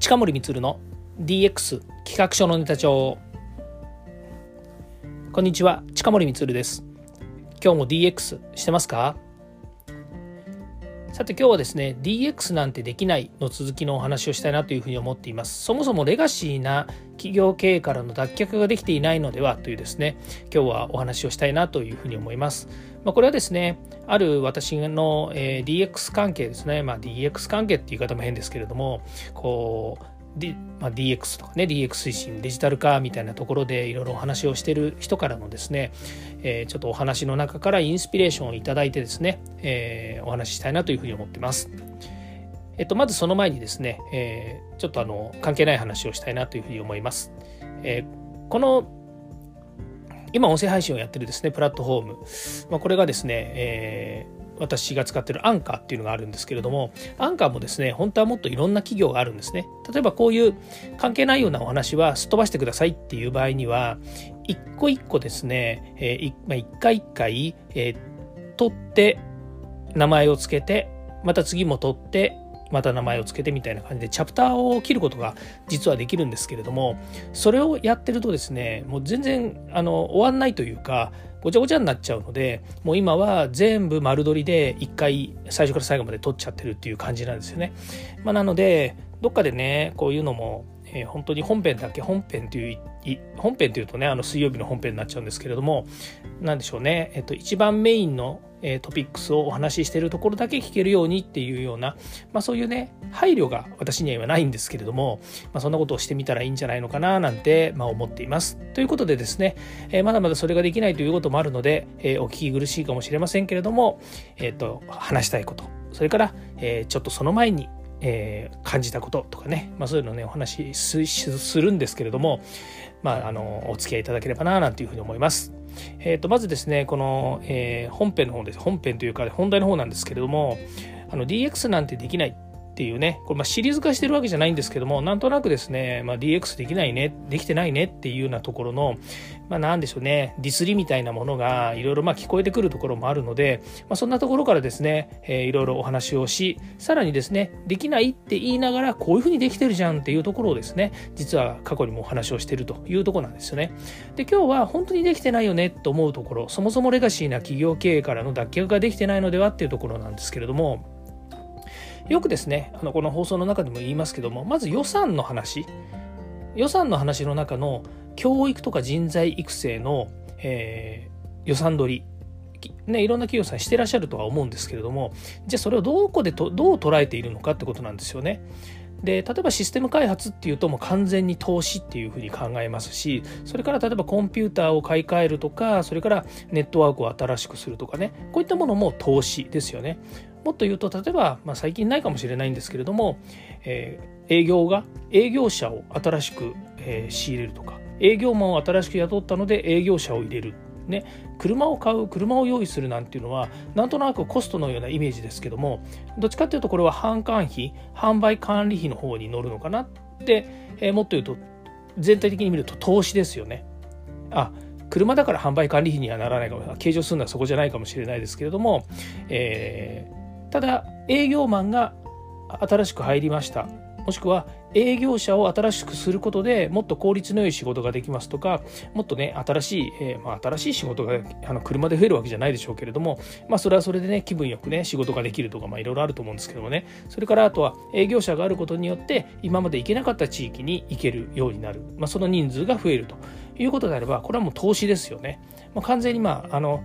近森光の DX 企画書のネタ帳。こんにちは近森光です。今日も DX してますか？さて今日はですね DX なんてできないの続きのお話をしたいなというふうに思っています。そもそもレガシーな企業経営からの脱却ができていないのではというですね今日はお話をしたいなというふうに思います、まあ、これはですねある私の、えー、DX 関係ですね、まあ、DX 関係っていう言い方も変ですけれどもこう D まあ、DX とかね DX 推進デジタル化みたいなところでいろいろお話をしてる人からのですね、えー、ちょっとお話の中からインスピレーションをいただいてですね、えー、お話ししたいなというふうに思ってます。えっと、まずその前にですね、えー、ちょっとあの関係ない話をしたいなというふうに思います。えー、この今音声配信をやってるですねプラットフォーム、まあ、これがですね、えー私が使ってるアンカーっていうのがあるんですけれどもアンカーもですね本当はもっといろんな企業があるんですね。例えばこういう関係ないようなお話はすっ飛ばしてくださいっていう場合には一個一個ですね、えーまあ、一回一回、えー、取って名前を付けてまた次も取ってまた名前を付けてみたいな感じでチャプターを切ることが実はできるんですけれどもそれをやってるとですねもう全然あの終わんないというかごちゃごちゃになっちゃうのでもう今は全部丸取りで1回最初から最後まで取っちゃってるっていう感じなんですよね。まあ、なのでどっかでねこういうのも、えー、本当に本編だけ本編という本編というとねあの水曜日の本編になっちゃうんですけれども何でしょうね、えっと、一番メインのえトピックスをお話ししてるところだけ聞けるようにっていうような、まあ、そういうね配慮が私には今ないんですけれども、まあ、そんなことをしてみたらいいんじゃないのかななんて、まあ、思っています。ということでですね、え、まだまだそれができないということもあるので、え、お聞き苦しいかもしれませんけれども、えーと、話したいことそれから、え、ちょっとその前にえー、感じたこととかね、まあ、そういうのをねお話しするんですけれども、まあ、あのお付き合いいただければななんていうふうに思います。えー、とまずですねこの、えー、本編の方です。本編というか本題の方なんですけれどもあの DX なんてできない。っていうね、これまシリーズ化してるわけじゃないんですけども、なんとなくですね、まあ、DX できないね、できてないねっていうようなところの、まあ、なんでしょうね、ディスりみたいなものがいろいろま聞こえてくるところもあるので、まあ、そんなところからですね、えー、いろいろお話をし、さらにですね、できないって言いながら、こういうふうにできてるじゃんっていうところをですね、実は過去にもお話をしてるというところなんですよね。で、今日は本当にできてないよねと思うところ、そもそもレガシーな企業経営からの脱却ができてないのではっていうところなんですけれども、よくですねあのこの放送の中でも言いますけどもまず予算の話予算の話の中の教育とか人材育成の、えー、予算取りね、いろんな企業さんしてらっしゃるとは思うんですけれどもじゃあそれをどこでとどう捉えているのかってことなんですよね。で例えばシステム開発っていうともう完全に投資っていうふうに考えますしそれから例えばコンピューターを買い替えるとかそれからネットワークを新しくするとかねこういったものも投資ですよね。もっと言うと例えば、まあ、最近ないかもしれないんですけれども、えー、営業が営業者を新しく、えー、仕入れるとか営業マンを新しく雇ったので営業者を入れる。ね、車を買う車を用意するなんていうのはなんとなくコストのようなイメージですけどもどっちかっていうとこれは販管費販売管理費の方に乗るのかなって、えー、もっと言うと全体的に見ると投資ですよね。あ車だから販売管理費にはならないかも。計上するのはそこじゃないかもしれないですけれども、えただ営業マンが新しく入りました。もしくは営業者を新しくすることでもっと効率の良い仕事ができますとかもっとね新しい、えー、まあ、新しい仕事があの車で増えるわけじゃないでしょうけれども、まあ、それはそれでね気分よくね仕事ができるとかまあいろいろあると思うんですけどもね。それからあとは営業者があることによって今まで行けなかった地域に行けるようになる、まあ、その人数が増えるということであればこれはもう投資ですよね。まあ、完全にまああの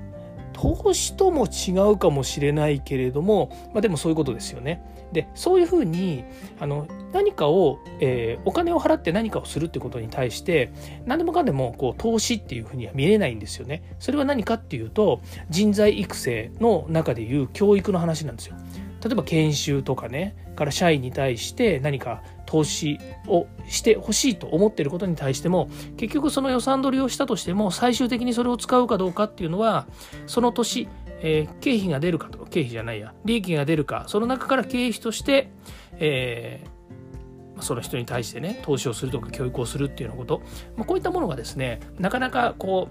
投資とも違うかもしれないけれども、まあ、でもそういうことですよね。でそういうふうにあの何かを、えー、お金を払って何かをするってことに対して何でもかんでもこう投資っていうふうには見れないんですよね。それは何かっていうと人材育成の中でいう教育の話なんですよ。例えば研修とかねから社員に対して何か投資をしてほしいと思っていることに対しても結局その予算取りをしたとしても最終的にそれを使うかどうかっていうのはその年、えー、経費が出るかと経費じゃないや利益が出るかその中から経費として、えー、その人に対してね投資をするとか教育をするっていうようなこと、まあ、こういったものがですねなかなかこ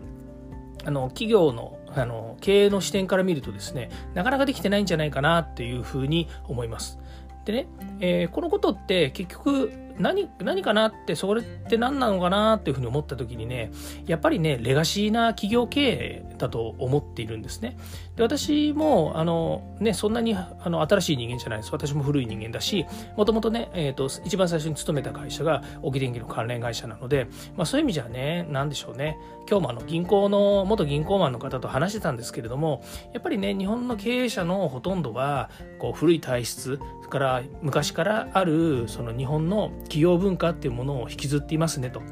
うあの企業のあの経営の視点から見るとですねなかなかできてないんじゃないかなっていうふうに思います。でね、えー、このことって結局何何かなってそれって何なのかなっていうふうに思った時にねやっぱりねレガシーな企業経営だと思っているんですね。で私もあの、ね、そんなにあの新しい人間じゃないです私も古い人間だしもともとね、えーと、一番最初に勤めた会社が沖電機の関連会社なので、まあ、そういう意味じゃね何でしょうね今日もあの銀行の元銀行マンの方と話してたんですけれどもやっぱりね日本の経営者のほとんどはこう古い体質から昔からあるその日本の企業文化っていうものを引きずっていますねと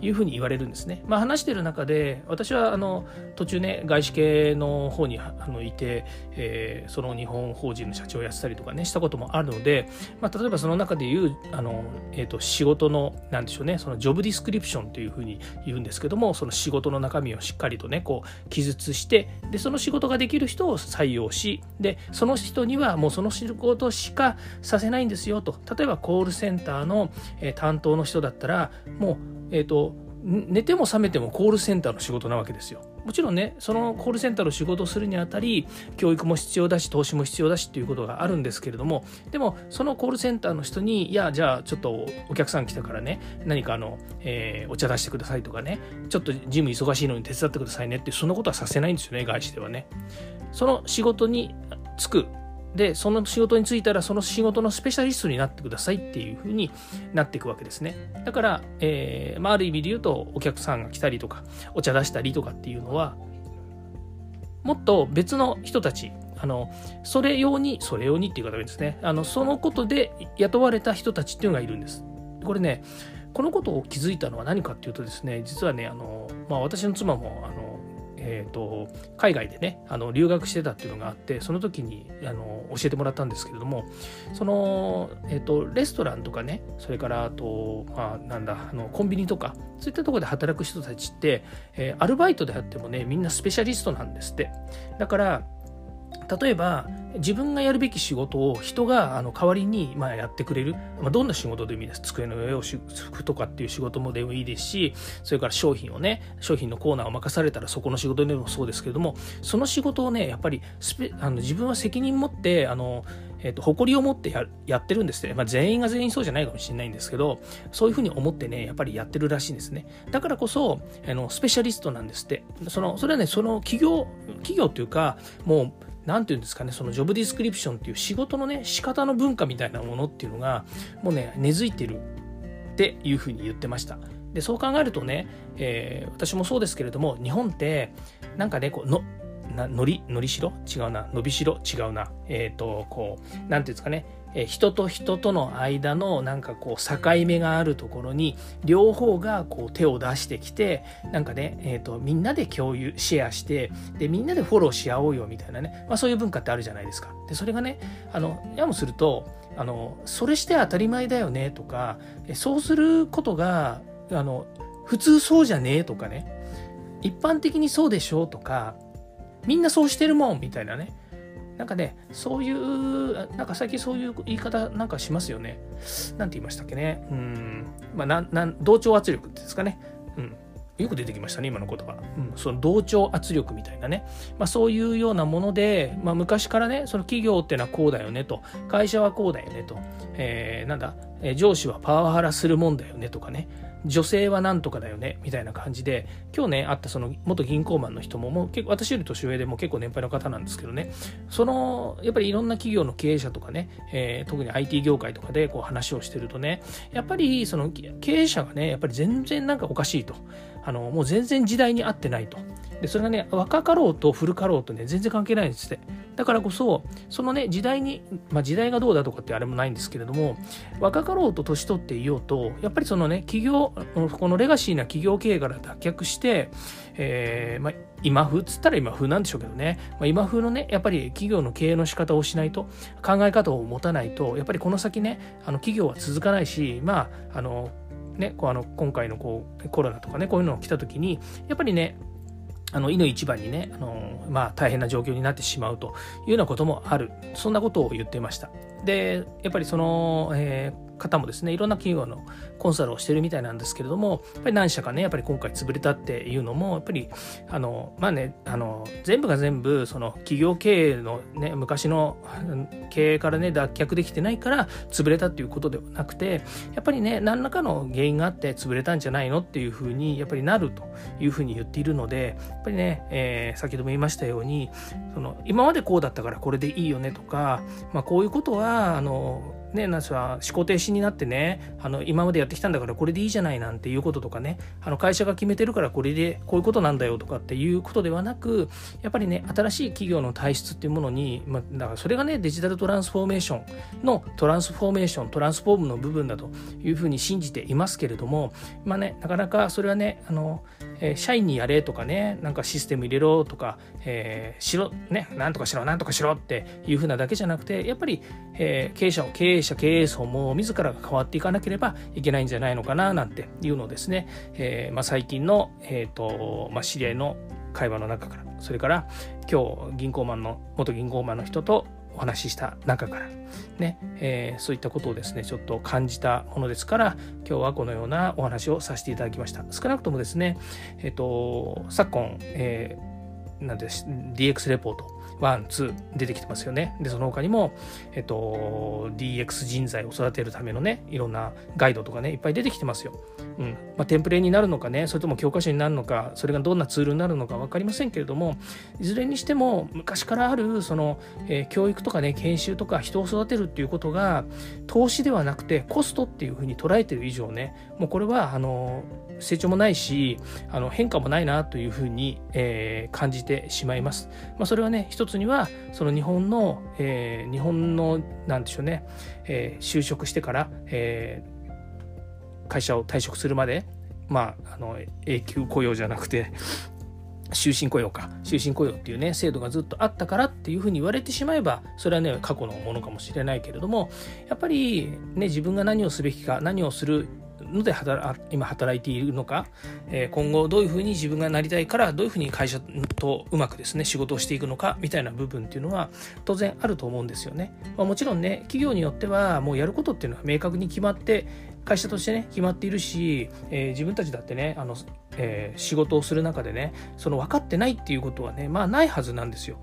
いうふうに言われるんですね。まあ、話してる中で私はあの途中ね外資系の方にあのいて、えー、その日本法人の社長をやってたりとかねしたこともあるので、まあ、例えばその中でいうあの、えーと、仕事のなんでしょうねそのジョブディスクリプションというふうに言うんですけどもその仕事の中身をしっかりとねこう記述してでその仕事ができる人を採用しでその人にはもうその仕事しかさせないんですよと例えばコールセンターの、え、担当の人だったらもうえっ、ー、と寝ても覚めてもコールセンターの仕事なわけですよ。もちろんね、そのコールセンターの仕事をするにあたり、教育も必要だし、投資も必要だしっていうことがあるんですけれども、でも、そのコールセンターの人に、いや、じゃあちょっとお客さん来たからね、何かあの、えー、お茶出してくださいとかね、ちょっと事務忙しいのに手伝ってくださいねって、そんなことはさせないんですよね、外資ではね。その仕事に就くでその仕事に就いたらその仕事のスペシャリストになってくださいっていうふうになっていくわけですね。だから、えーまあ、ある意味で言うとお客さんが来たりとかお茶出したりとかっていうのはもっと別の人たちあのそれ用にそれ用にっていう方がいいですね。あのそのことで雇われた人たちっていうのがいるんです。これねこのことを気づいたのは何かっていうとですね実はねあの、まあ、私の妻もあのえーと、海外でねあの留学してたっていうのがあってその時にあの教えてもらったんですけれどもその、えーと、レストランとかねそれからあと、まあ、なんだあのコンビニとかそういったとこで働く人たちって、えー、アルバイトであってもねみんなスペシャリストなんですって。だから例えば自分がやるべき仕事を人があの代わりにまあやってくれる、まあ、どんな仕事でもいいです。机の上を拭くとかっていう仕事もでもいいですしそれから商品をね商品のコーナーを任されたらそこの仕事でもそうですけれどもその仕事をねやっぱりスペあの自分は責任持ってあのえーと、誇りを持ってややってるんですね、まあ、全員が全員そうじゃないかもしれないんですけどそういうふうに思ってねやっぱりやってるらしいんですね。だからこそあのスペシャリストなんですって。そのそれはねその企業企業っていうかもう何て言うんですかねそのジョブディスクリプションっていう仕事のね仕方の文化みたいなものっていうのがもうね根付いてるっていうふうに言ってました。でそう考えるとね、えー、私もそうですけれども日本ってなんかねこうのなのりのりしろ？違うな。伸びしろ？違うな。えっ、ー、とこう何て言うんですかね。え人と人との間のなんかこう境目があるところに両方がこう手を出してきてなんかね、えーと、みんなで共有シェアしてでみんなでフォローし合おうよみたいなね、まあ、そういう文化ってあるじゃないですか。でそれがねあのやもするとあのそれして当たり前だよねとかそうすることがあの普通そうじゃねえとかね一般的にそうでしょうとかみんなそうしてるもんみたいなねなんかね、そういう、なんか最近そういう言い方なんかしますよね。なんて言いましたっけね。うん。まあ、なん、なん、同調圧力ってですかね。うん。よく出てきましたね、今の言葉。うん、その同調圧力みたいなね。まあ、そういうようなもので、まあ、昔からね、その企業ってのはこうだよねと、会社はこうだよねと、えー、なんだ、上司はパワハラするもんだよねとかね。女性はなんとかだよねみたいな感じで今日ね会ったその元銀行マンの人ももう結構私より年上でも結構年配の方なんですけどねそのやっぱりいろんな企業の経営者とかね、えー、特に IT 業界とかでこう話をしてるとねやっぱりその経営者がねやっぱり全然なんかおかしいと。あのもう全然時代に合ってないと。でそれがね若かろうと古かろうとね全然関係ないんですって。だからこそそのね時代に、まあ、時代がどうだとかってあれもないんですけれども若かろうと年取っていようとやっぱりそのね企業このレガシーな企業経営から脱却して、えーまあ、今風っつったら今風なんでしょうけどね、まあ、今風のねやっぱり企業の経営の仕方をしないと考え方を持たないとやっぱりこの先ねあの企業は続かないしまああのね、こうあの今回のこうコロナとかねこういうのが来た時にやっぱりねあの、いの一番にね、あの、まあ、大変な状況になってしまうというようなこともある。そんなことを言っていました。で、やっぱりその、えー方もですねいろんな企業のコンサルをしてるみたいなんですけれどもやっぱり何社かねやっぱり今回潰れたっていうのもやっぱりあのまあねあの全部が全部その企業経営のね昔の経営からね脱却できてないから潰れたっていうことではなくてやっぱりね何らかの原因があって潰れたんじゃないのっていうふうにやっぱりなるというふうに言っているのでやっぱりね、えー、先ほども言いましたようにその今までこうだったからこれでいいよねとか、まあ、こういうことはあのね、なんか思考停止になってねあの今までやってきたんだからこれでいいじゃないなんていうこととかねあの会社が決めてるからこれでこういうことなんだよとかっていうことではなくやっぱりね新しい企業の体質っていうものに、ま、だからそれがねデジタルトランスフォーメーションのトランスフォーメーショントランスフォームの部分だというふうに信じていますけれどもまあねなかなかそれはねあの、えー、社員にやれとかねなんかシステム入れろとか、えー、しろねなんとかしろなんとかしろっていうふうなだけじゃなくてやっぱり、えー、経営者を経営者経営層も自らが変わっていかなければいけないんじゃないのかななんていうのをですね、えー、まあ、最近の、えーとまあ、知り合いの会話の中からそれから今日銀行マンの元銀行マンの人とお話しした中から。ね、えー、そういったことをですねちょっと感じたものですから今日はこのようなお話をさせていただきました。少なくともですねえっ、ー、と昨今、えー、なんです DX レポートワン、ツー出てきてますよね。で、その他にも、えっと、DX 人材を育てるためのね、いろんなガイドとかね、いっぱい出てきてますよ。うん。まあ、テンプレになるのかね、それとも教科書になるのか、それがどんなツールになるのか分かりませんけれども、いずれにしても、昔からある、その、えー、教育とかね、研修とか人を育てるっていうことが、投資ではなくて、コストっていうふうに捉えてる以上ね、もうこれは、あの、成長もないしあの変化もないなというふうに、えー、感じてしまいます。まあ、それはね一つにはその日本の、えー、日本のなんでしょうね、えー、就職してから、え会社を退職するまでまああの永久雇用じゃなくて終身雇用か終身雇用っていうね制度がずっとあったからっていうふうに言われてしまえばそれはね過去のものかもしれないけれどもやっぱりね自分が何をすべきか何をするので働今働いているのか、え、今後どういうふうに自分がなりたいからどういうふうに会社とうまくですね仕事をしていくのかみたいな部分っていうのは当然あると思うんですよね。まあ、もちろんね企業によってはもうやることっていうのは明確に決まって会社としてね決まっているし、えー、自分たちだってねあの、えー、仕事をする中でねその分かってないっていうことはねまあないはずなんですよ。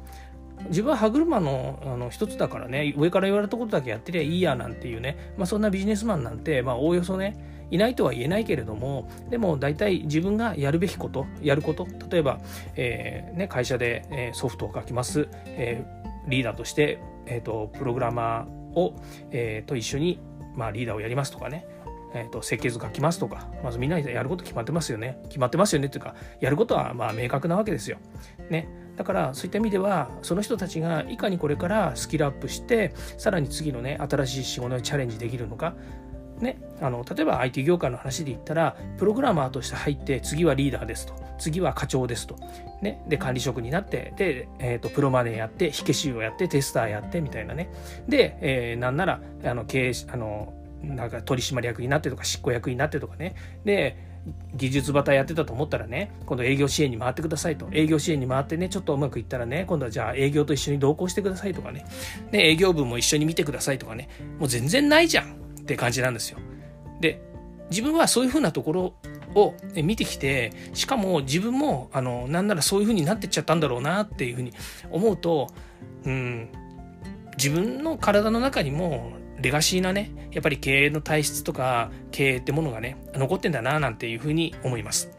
自分は歯車のあの一つだからね上から言われたことだけやってりゃいいやなんていうね、まあ、そんなビジネスマンなんてまあおおよそねいないとは言えないけれどもでも大体自分がやるべきことやること例えば、えーね、会社で、えソフトを書きます、えー、リーダーとして、えーと、プログラマーを、えー、と一緒に、まあ、リーダーをやりますとかねえーと、設計図書きますとか、まずみんなやること決まってますよね。決まってますよねっていうか、やることはまあ明確なわけですよ。ね。だからそういった意味では、その人たちがいかにこれからスキルアップして、さらに次のね、新しい仕事にチャレンジできるのか、ね、あの例えば IT 業界の話で言ったらプログラマーとして入って次はリーダーですと。次は課長ですと、ね、で管理職になってで、えーと、プロマネーやって火消しをやってテスターやってみたいなね。で、えー、なんならあの経営あのなんか取締役になってとか執行役になってとかね。で技術バタやってたと思ったらね今度営業支援に回ってくださいと。営業支援に回ってねちょっとうまくいったらね今度はじゃあ営業と一緒に同行してくださいとかね。で営業部も一緒に見てくださいとかね。もう全然ないじゃん。って感じなんですよ。で自分はそういうふうなところを見てきてしかも自分もあのなんならそういうふうになってっちゃったんだろうなっていうふうに思うと、うん、自分の体の中にもレガシーなねやっぱり経営の体質とか経営ってものがね残ってんだななんていうふうに思います。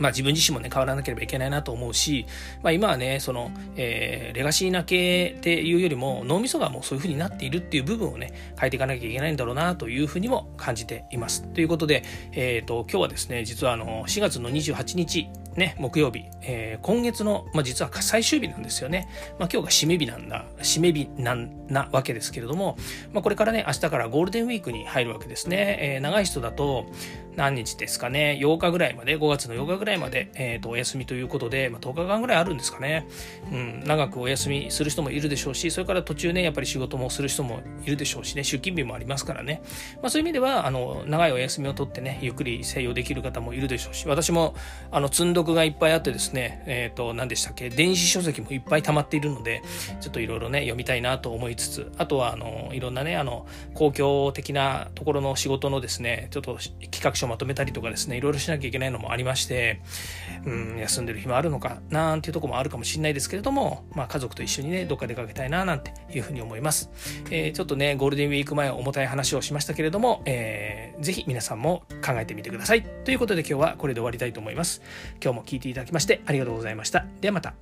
まあ自分自身もね、変わらなければいけないなと思うし、まあ今はね、その、えー、レガシーな経営っていうよりも、脳みそがもうそういう風になっているっていう部分をね、変えていかなきゃいけないんだろうなというふうにも感じています。ということで、えっ、ー、と、今日はですね、実はあの、4月の28日、ね、木曜日、えー、今月の、まあ、実は最終日なんですよね。まあ、今日が締め日なんだ、締め日なんなわけですけれども、まあ、これからね、明日からゴールデンウィークに入るわけですね。えー、長い人だと、何日ですかね、8日ぐらいまで、5月の8日ぐらいまで、えー、とお休みということで、まあ、10日間ぐらいあるんですかね、うん、長くお休みする人もいるでしょうし、それから途中ね、やっぱり仕事もする人もいるでしょうしね、出勤日もありますからね、まあ、そういう意味では、あの長いお休みを取ってね、ゆっくり静養できる方もいるでしょうし、私もあの積んど読がいっぱいあってですね、えっ、ー、と、何でしたっけ、電子書籍もいっぱい溜まっているので、ちょっといろいろね、読みたいなと思いつつ、あとは、あの、いろんなね、あの、公共的なところの仕事のですね、ちょっと企画書まとめたりとかですね、いろいろしなきゃいけないのもありまして、うん、休んでる暇あるのか、なんていうとこもあるかもしれないですけれども、まあ、家族と一緒にね、どっか出かけたいな、なんていうふうに思います。えー、ちょっとね、ゴールデンウィーク前重たい話をしましたけれども、えー、ぜひ皆さんも考えてみてください。ということで今日はこれで終わりたいと思います。今日今日も聞いていただきましてありがとうございました。ではまた。